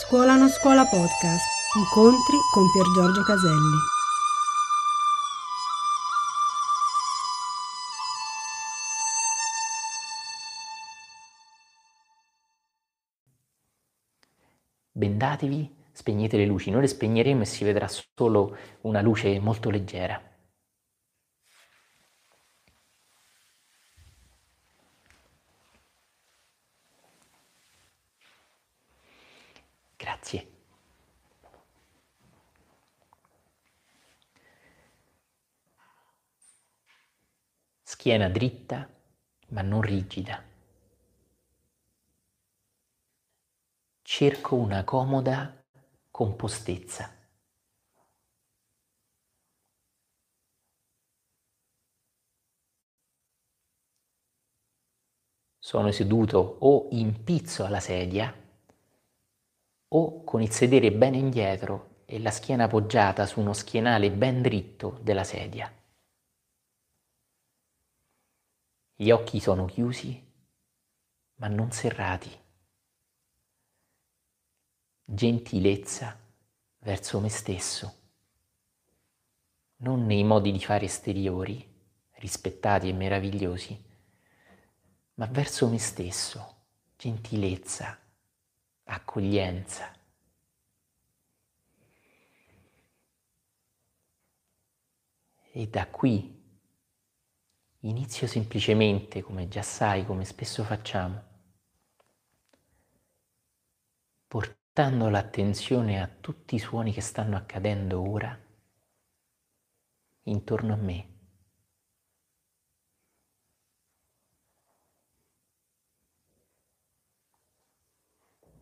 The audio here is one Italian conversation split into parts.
Scuola non scuola podcast. Incontri con Pier Giorgio Caselli. Bendatevi, spegnete le luci, noi le spegneremo e si vedrà solo una luce molto leggera. Grazie. Schiena dritta ma non rigida. Cerco una comoda compostezza. Sono seduto o in pizzo alla sedia o con il sedere bene indietro e la schiena appoggiata su uno schienale ben dritto della sedia. Gli occhi sono chiusi ma non serrati. Gentilezza verso me stesso, non nei modi di fare esteriori, rispettati e meravigliosi, ma verso me stesso, gentilezza accoglienza. E da qui inizio semplicemente, come già sai, come spesso facciamo, portando l'attenzione a tutti i suoni che stanno accadendo ora intorno a me.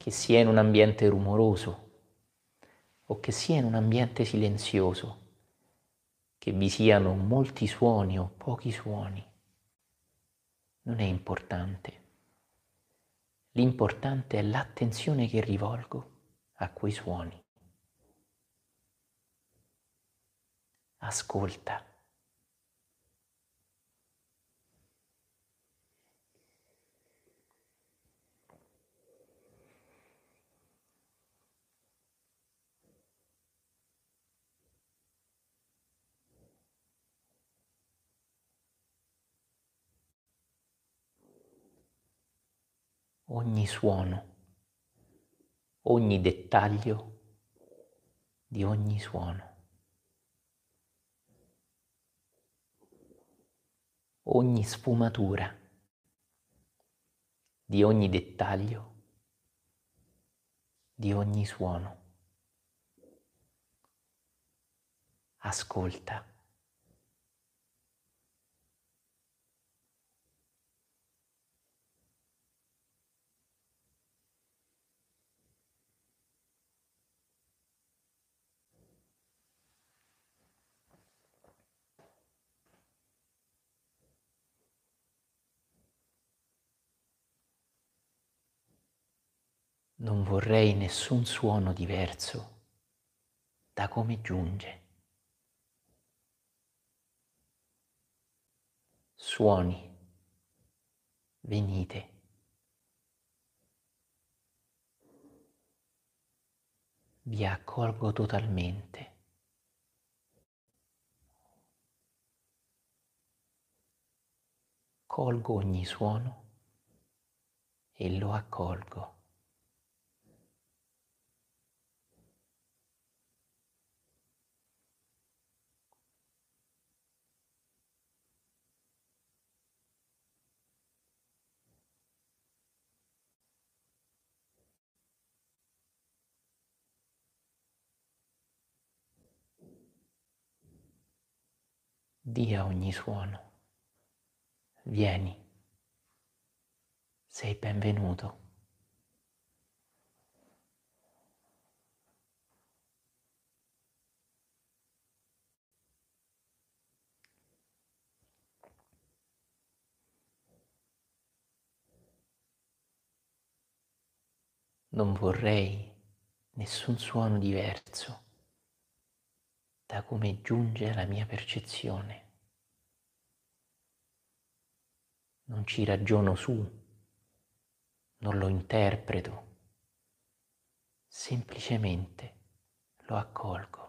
che sia in un ambiente rumoroso o che sia in un ambiente silenzioso, che vi siano molti suoni o pochi suoni, non è importante. L'importante è l'attenzione che rivolgo a quei suoni. Ascolta. Ogni suono, ogni dettaglio di ogni suono. ogni sfumatura di ogni dettaglio, di ogni suono. Ascolta. Non vorrei nessun suono diverso da come giunge. Suoni, venite. Vi accolgo totalmente. Colgo ogni suono e lo accolgo. A ogni suono, vieni, sei benvenuto. Non vorrei nessun suono diverso da come giunge alla mia percezione. Non ci ragiono su, non lo interpreto, semplicemente lo accolgo.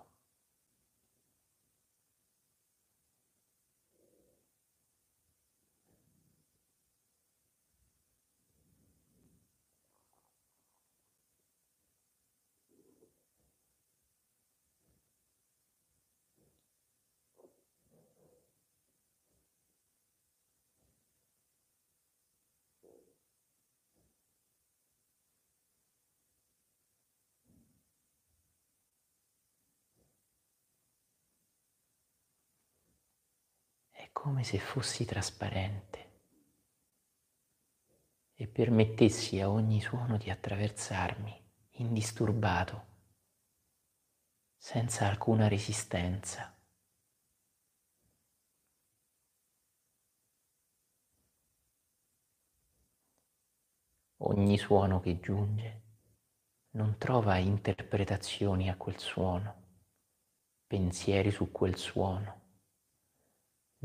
Come se fossi trasparente e permettessi a ogni suono di attraversarmi indisturbato, senza alcuna resistenza. Ogni suono che giunge non trova interpretazioni a quel suono, pensieri su quel suono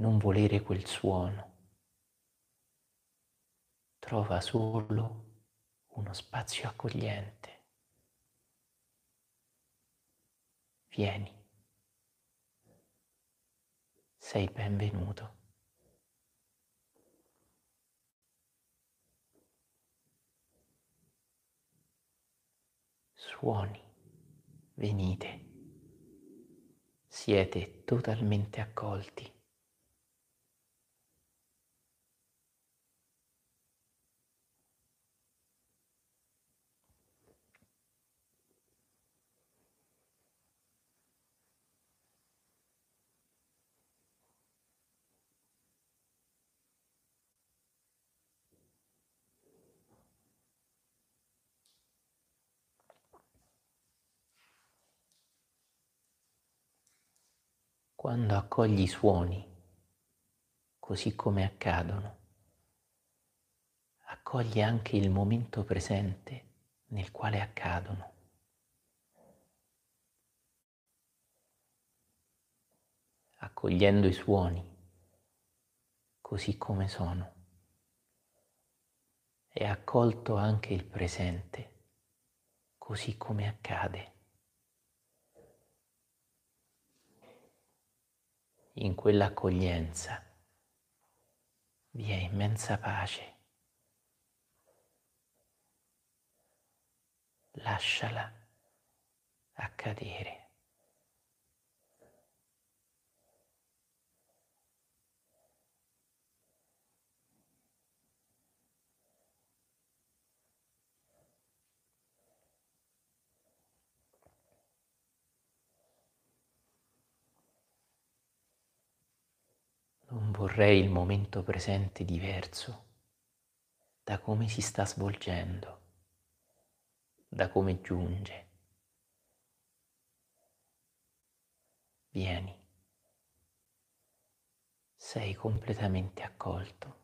non volere quel suono. Trova solo uno spazio accogliente. Vieni, sei benvenuto. Suoni, venite, siete totalmente accolti. Quando accogli i suoni così come accadono, accogli anche il momento presente nel quale accadono. Accogliendo i suoni così come sono. È accolto anche il presente così come accade. In quell'accoglienza vi è immensa pace. Lasciala accadere. Non vorrei il momento presente diverso da come si sta svolgendo, da come giunge. Vieni, sei completamente accolto.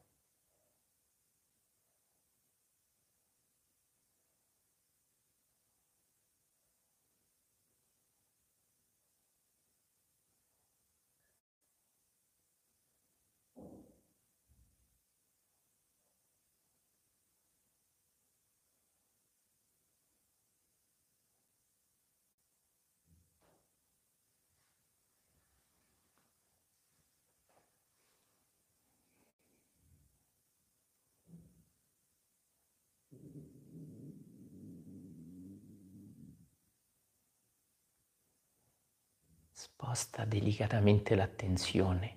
Sposta delicatamente l'attenzione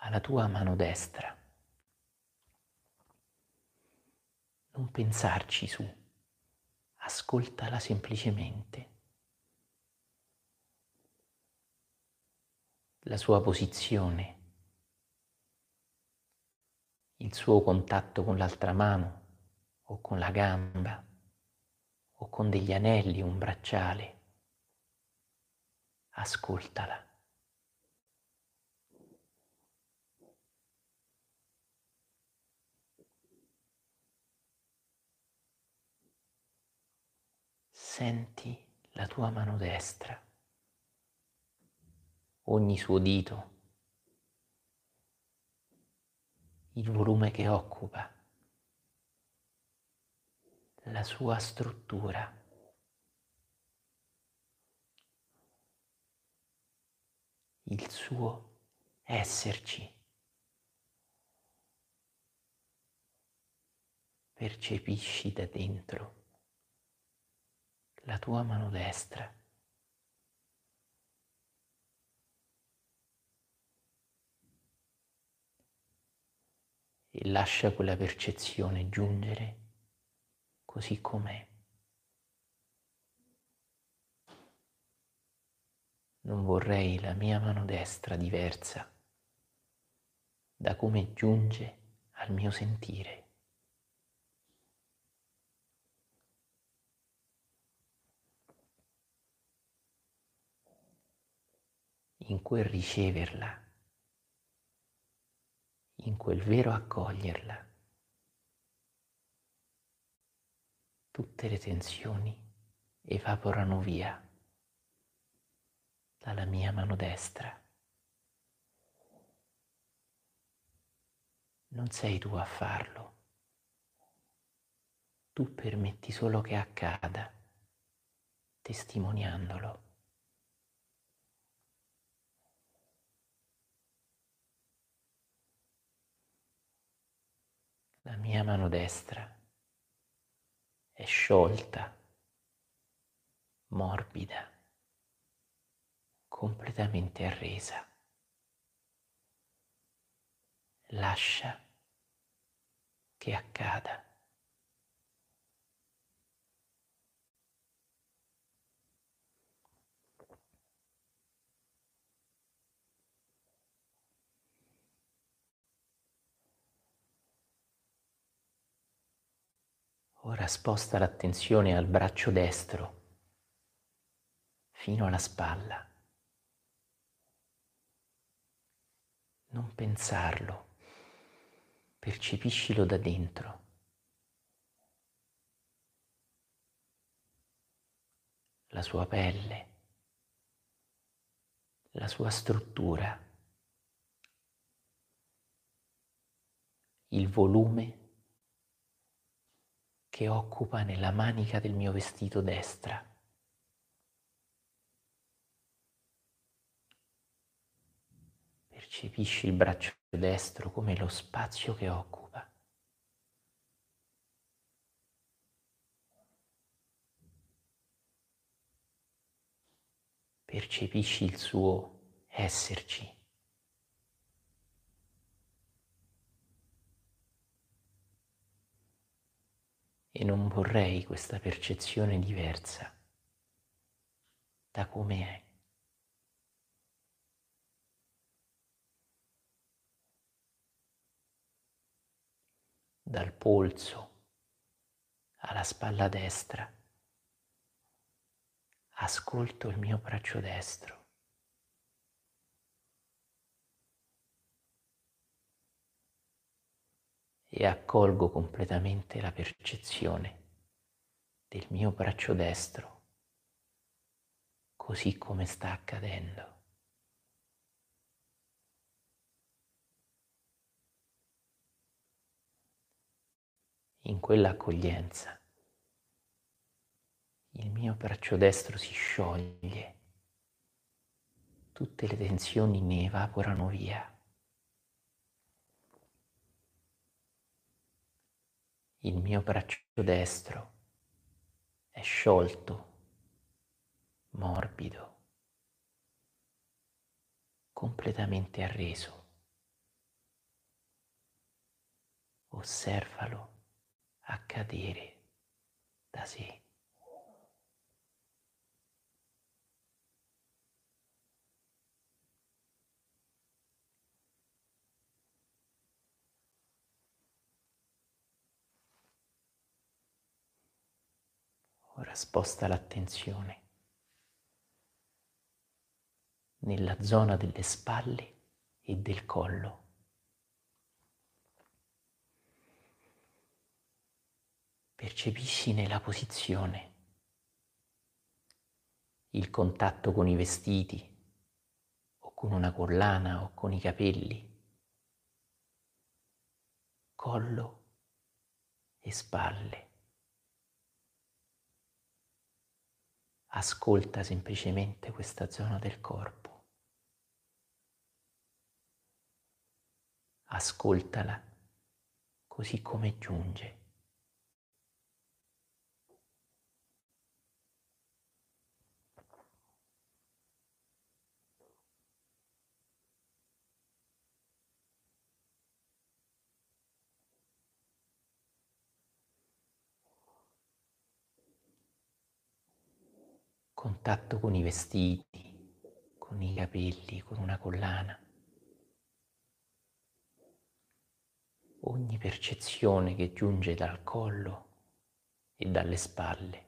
alla tua mano destra. Non pensarci su, ascoltala semplicemente. La sua posizione, il suo contatto con l'altra mano o con la gamba o con degli anelli, un bracciale ascoltala. Senti la tua mano destra, ogni suo dito, il volume che occupa, la sua struttura il suo esserci. Percepisci da dentro la tua mano destra. E lascia quella percezione giungere così com'è. Non vorrei la mia mano destra diversa da come giunge al mio sentire. in quel riceverla, in quel vero accoglierla. Tutte le tensioni evaporano via dalla mia mano destra. Non sei tu a farlo. Tu permetti solo che accada, testimoniandolo. La mia mano destra è sciolta, morbida, completamente arresa. Lascia che accada. Ora sposta l'attenzione al braccio destro fino alla spalla. Non pensarlo, percepiscilo da dentro. La sua pelle, la sua struttura, il volume che occupa nella manica del mio vestito destra. Percepisci il braccio destro come lo spazio che occupa. Percepisci il suo esserci. e non vorrei questa percezione diversa da come è. Dal polso alla spalla destra ascolto il mio braccio destro. e accolgo completamente la percezione del mio braccio destro così come sta accadendo. In quell'accoglienza il mio braccio destro si scioglie, tutte le tensioni ne evaporano via. il mio braccio destro è sciolto, morbido, completamente arreso. Osservalo accadere da sé. Ora sposta l'attenzione nella zona delle spalle e del collo. Percepisci nella posizione il contatto con i vestiti o con una collana o con i capelli, collo e spalle. ascolta semplicemente questa zona del corpo. ascoltala così come giunge. Contatto con i vestiti, con i capelli, con una collana. Ogni percezione che giunge dal collo e dalle spalle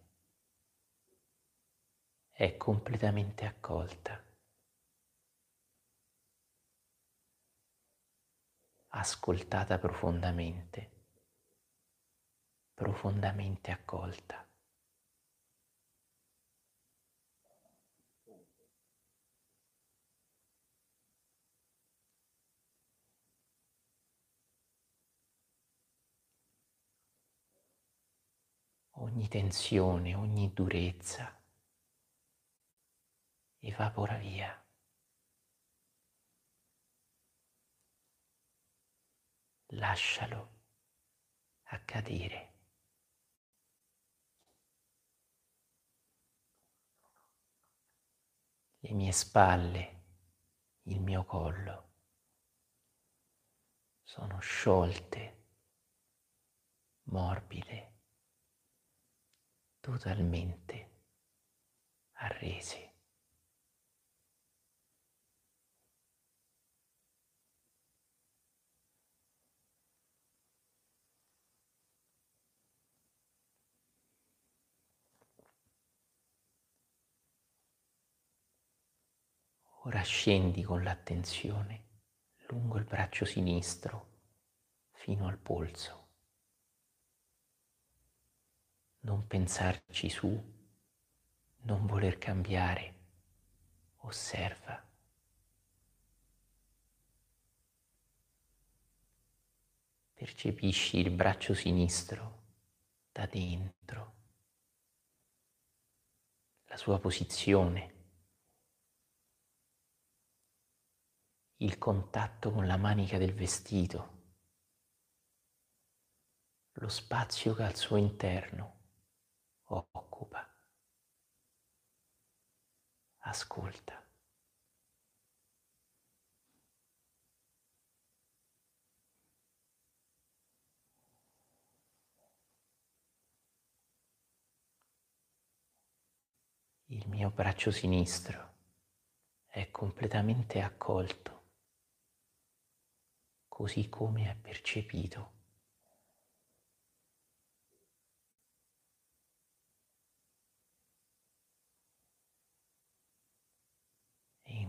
è completamente accolta, ascoltata profondamente, profondamente accolta. Ogni tensione, ogni durezza evapora via. Lascialo accadere. Le mie spalle, il mio collo sono sciolte, morbide totalmente arresi. Ora scendi con l'attenzione lungo il braccio sinistro fino al polso non pensarci su, non voler cambiare, osserva. Percepisci il braccio sinistro da dentro, la sua posizione, il contatto con la manica del vestito, lo spazio che ha al suo interno occupa. Ascolta. Il mio braccio sinistro è completamente accolto, così come è percepito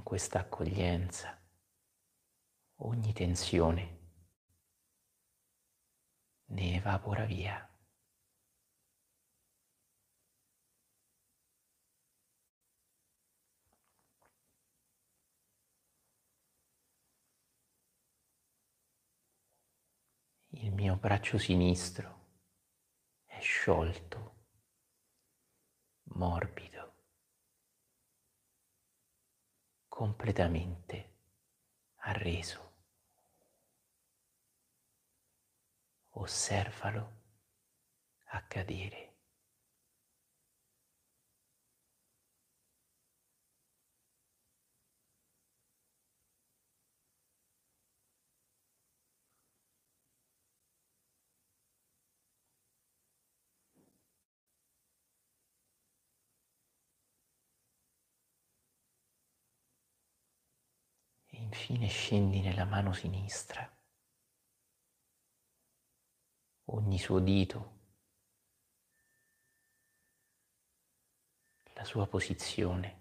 in questa accoglienza ogni tensione ne evapora via. Il mio braccio sinistro è sciolto, morbido. Completamente arreso. Osservalo accadere. Infine scendi nella mano sinistra, ogni suo dito, la sua posizione.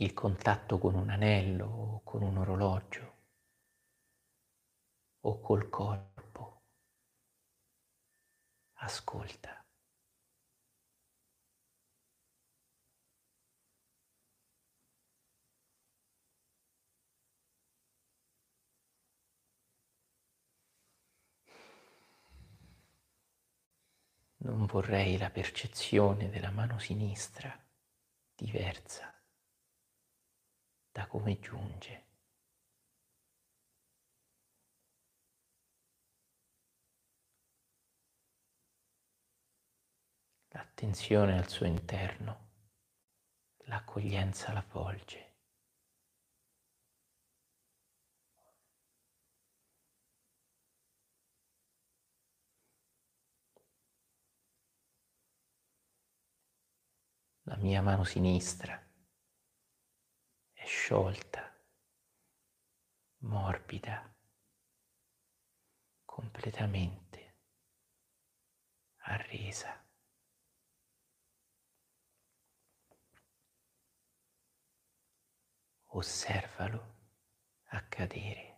il contatto con un anello o con un orologio o col corpo. Ascolta. Non vorrei la percezione della mano sinistra diversa da come giunge. L'attenzione al suo interno, l'accoglienza la avvolge. La mia mano sinistra è sciolta, morbida, completamente arresa. Osservalo accadere.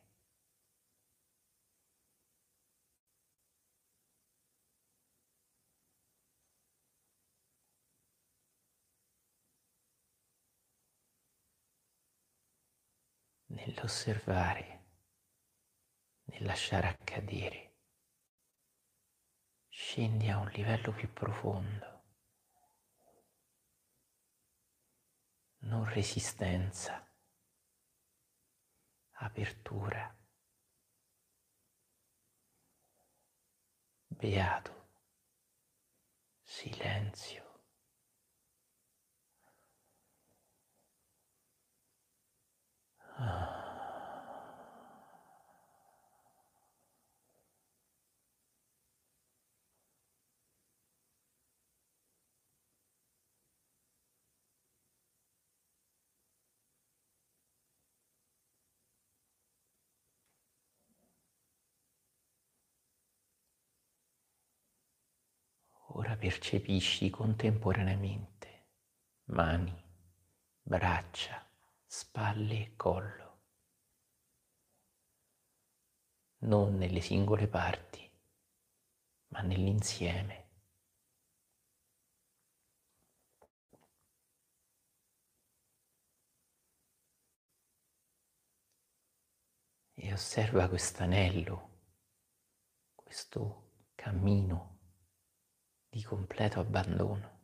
Nell'osservare, nel lasciare accadere, scendi a un livello più profondo, non resistenza, apertura, beato, silenzio. Ora percepisci contemporaneamente mani, braccia, spalle e collo, non nelle singole parti, ma nell'insieme. E osserva questo anello, questo cammino di completo abbandono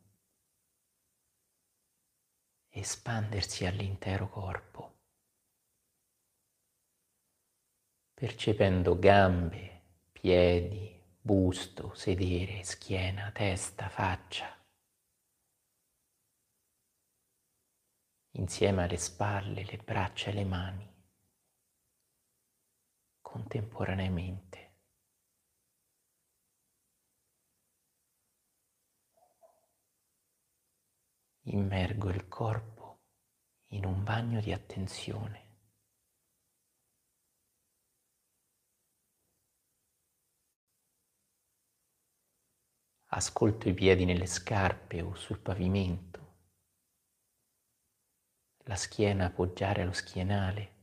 espandersi all'intero corpo, percependo gambe, piedi, busto, sedere, schiena, testa, faccia, insieme alle spalle, le braccia e le mani, contemporaneamente. Immergo il corpo in un bagno di attenzione. Ascolto i piedi nelle scarpe o sul pavimento, la schiena appoggiare allo schienale,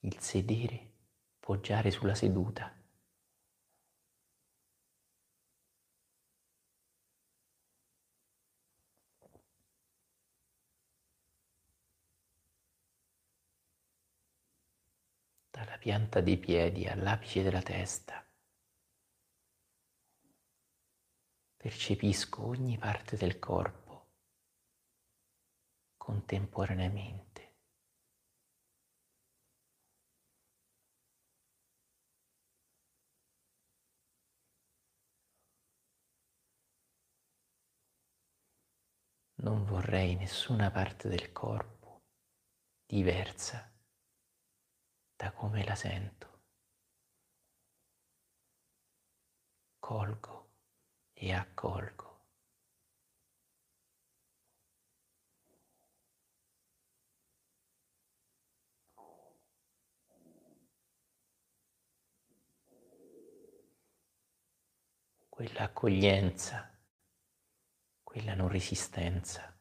il sedere poggiare sulla seduta. Dalla pianta dei piedi all'apice della testa. Percepisco ogni parte del corpo contemporaneamente. Non vorrei nessuna parte del corpo diversa da come la sento. Colgo e accolgo. quella accoglienza, quella non resistenza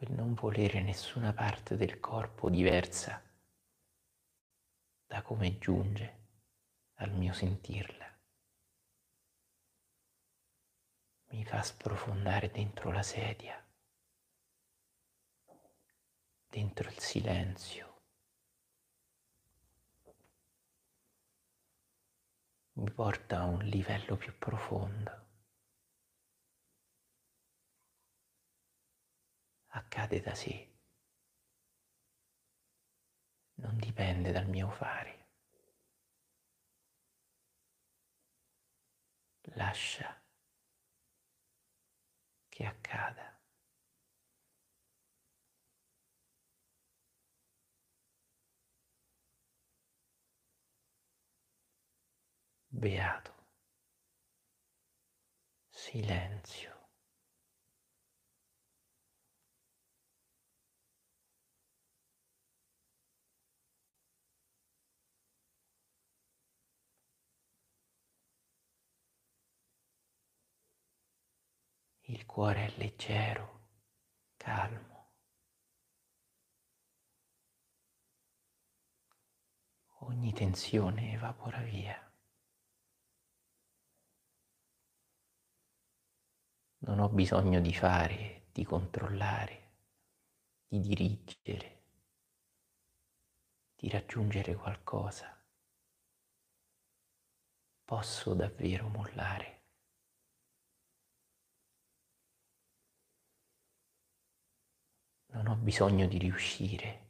quel non volere nessuna parte del corpo diversa da come giunge al mio sentirla. Mi fa sprofondare dentro la sedia, dentro il silenzio. Mi porta a un livello più profondo. Accade da sé, non dipende dal mio fare. Lascia che accada. Beato. Silenzio. Il cuore è leggero, calmo. Ogni tensione evapora via. Non ho bisogno di fare, di controllare, di dirigere, di raggiungere qualcosa. Posso davvero mollare. Non ho bisogno di riuscire.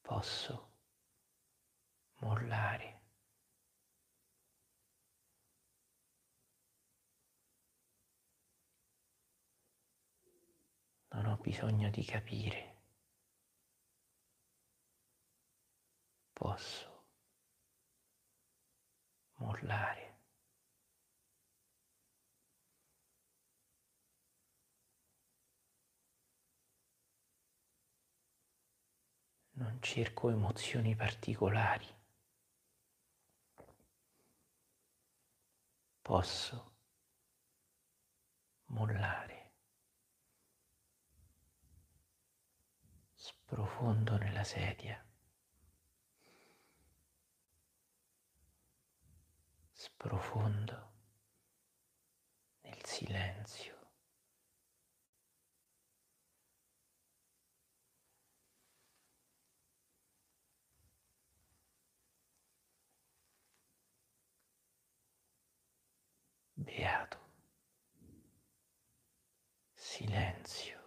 Posso mollare. Non ho bisogno di capire. Posso mollare. Non cerco emozioni particolari. Posso mollare. Sprofondo nella sedia. Sprofondo nel silenzio. Beato. Silenzio.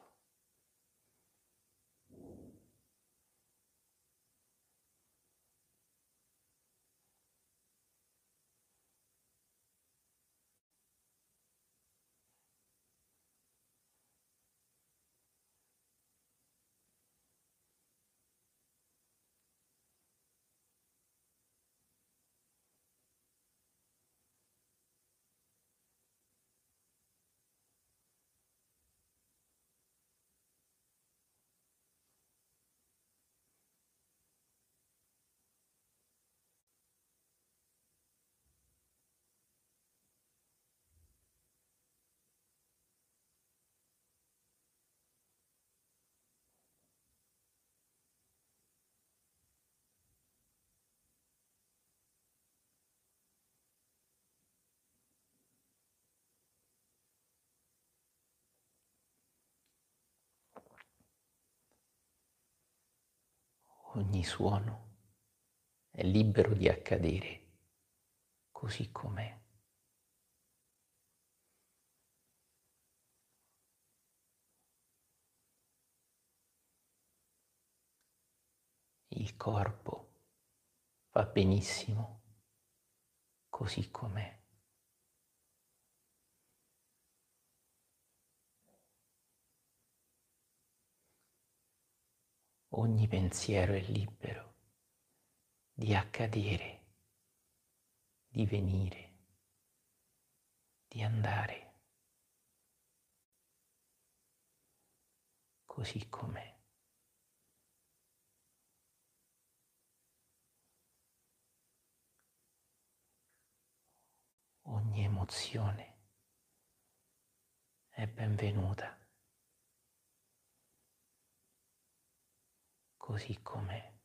Ogni suono è libero di accadere così com'è. Il corpo va benissimo così com'è. Ogni pensiero è libero di accadere, di venire, di andare, così com'è. Ogni emozione è benvenuta. Così com'è.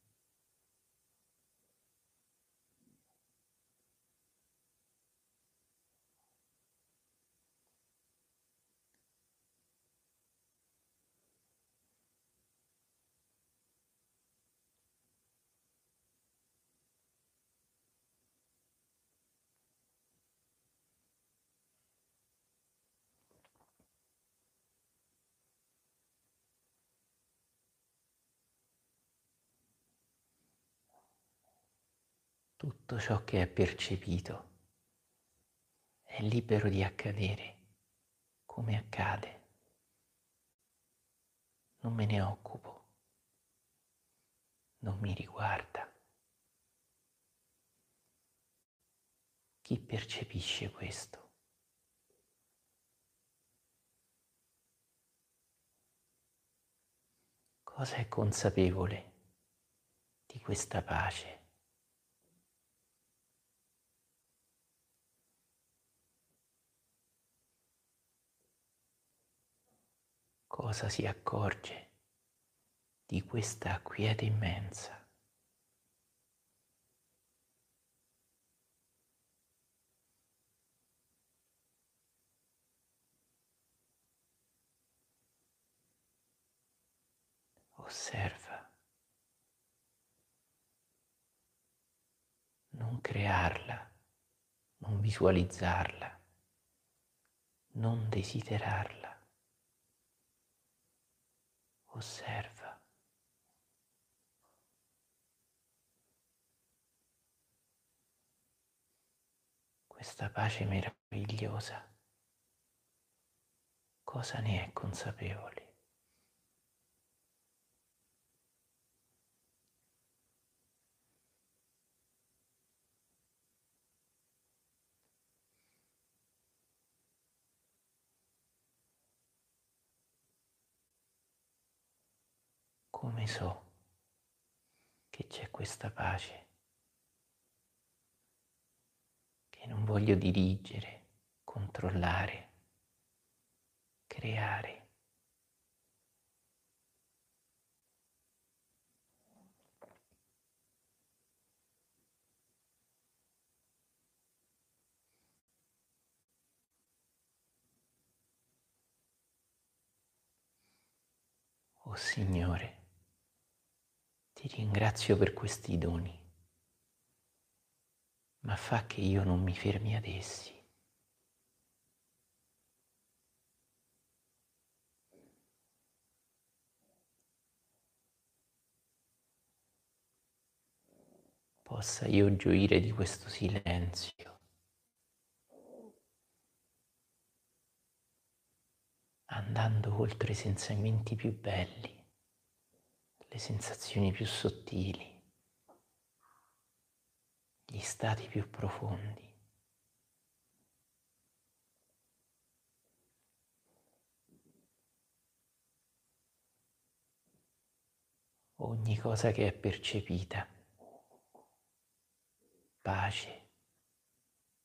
Tutto ciò che è percepito è libero di accadere come accade. Non me ne occupo, non mi riguarda. Chi percepisce questo? Cosa è consapevole di questa pace? Cosa si accorge di questa quiete immensa? osserva. Non crearla, non visualizzarla, non desiderarla. Osserva. Questa pace meravigliosa, cosa ne è consapevole? Come so che c'è questa pace, che non voglio dirigere, controllare, creare. Oh Signore, ti ringrazio per questi doni, ma fa che io non mi fermi ad essi. Possa io gioire di questo silenzio. andando oltre i sentimenti più belli le sensazioni più sottili, gli stati più profondi. Ogni cosa che è percepita, pace,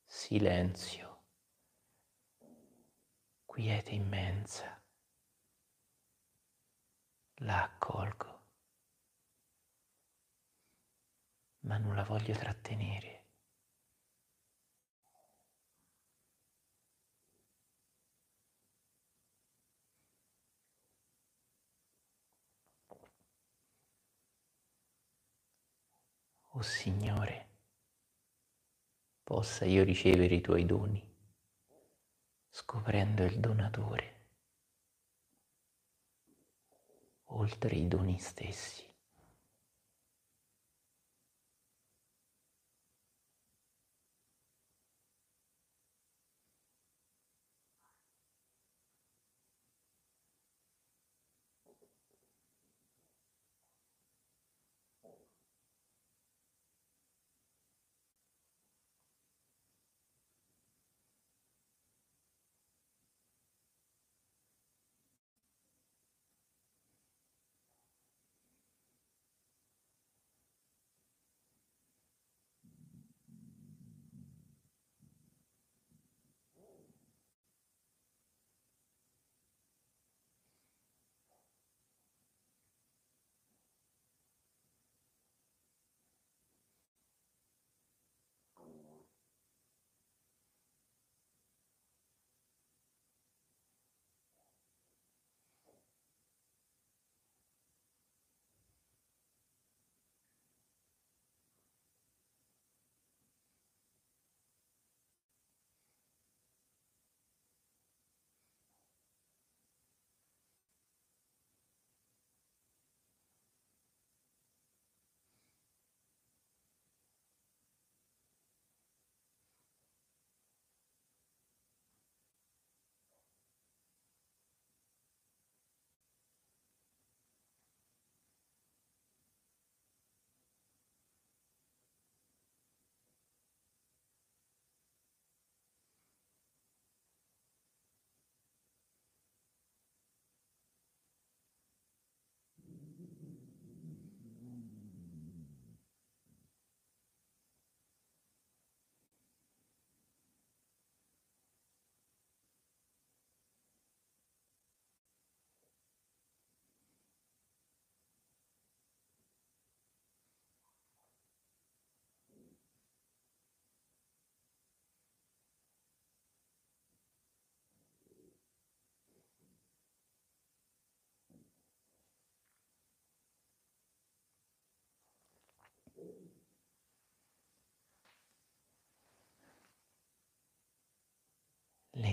silenzio, quiete immensa, la accolgo. Ma non la voglio trattenere. O oh Signore, possa io ricevere i tuoi doni, scoprendo il donatore, oltre i doni stessi.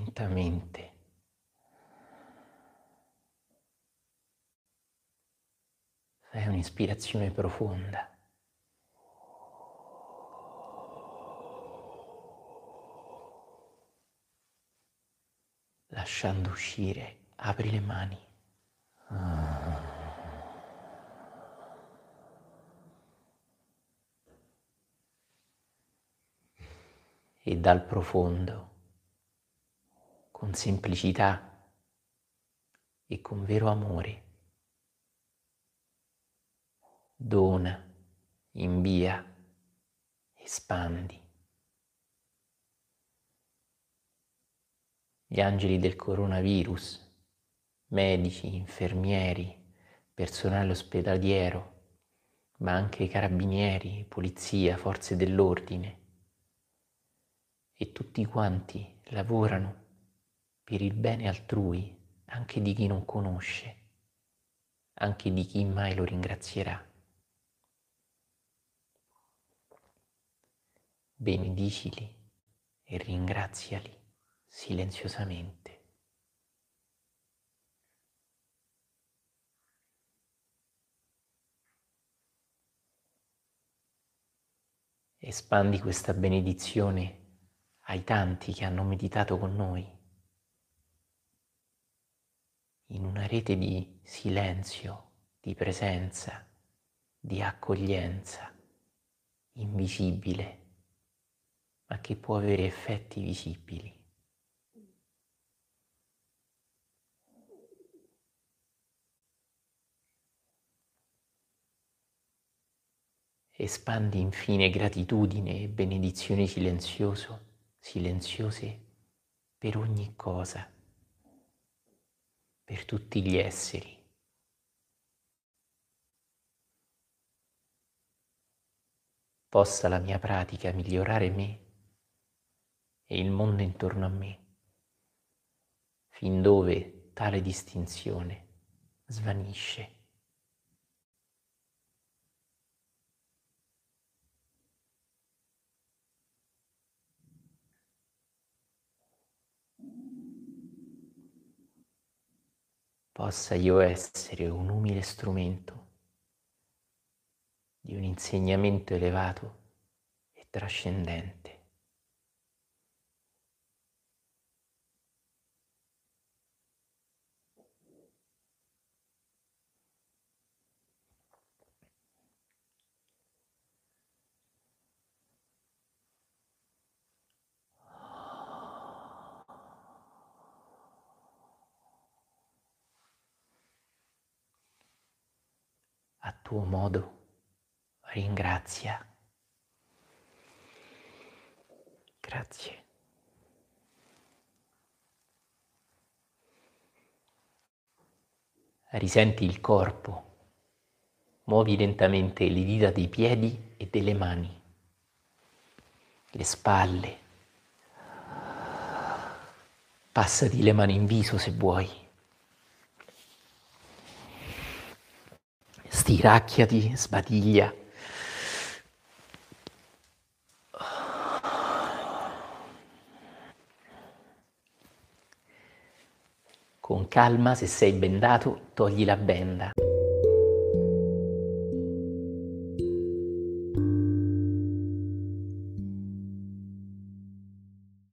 Lentamente. Fai un'ispirazione profonda. Lasciando uscire, apri le mani. E dal profondo, con semplicità e con vero amore, dona, invia, espandi. Gli angeli del coronavirus, medici, infermieri, personale ospedaliero, ma anche carabinieri, polizia, forze dell'ordine e tutti quanti lavorano per il bene altrui, anche di chi non conosce, anche di chi mai lo ringrazierà. benedicili e ringraziali silenziosamente. Espandi questa benedizione ai tanti che hanno meditato con noi in una rete di silenzio, di presenza, di accoglienza invisibile ma che può avere effetti visibili. Espandi infine gratitudine e benedizioni silenzioso, silenziose per ogni cosa, per tutti gli esseri. Possa la mia pratica migliorare me e il mondo intorno a me, fin dove tale distinzione svanisce. Possa io essere un umile strumento di un insegnamento elevato e trascendente. A tuo modo ringrazia. Grazie. Risenti il corpo, muovi lentamente le dita dei piedi e delle mani, le spalle. Passati le mani in viso se vuoi. Stiracchiati, sbadiglia. Con calma, se sei bendato, togli la benda.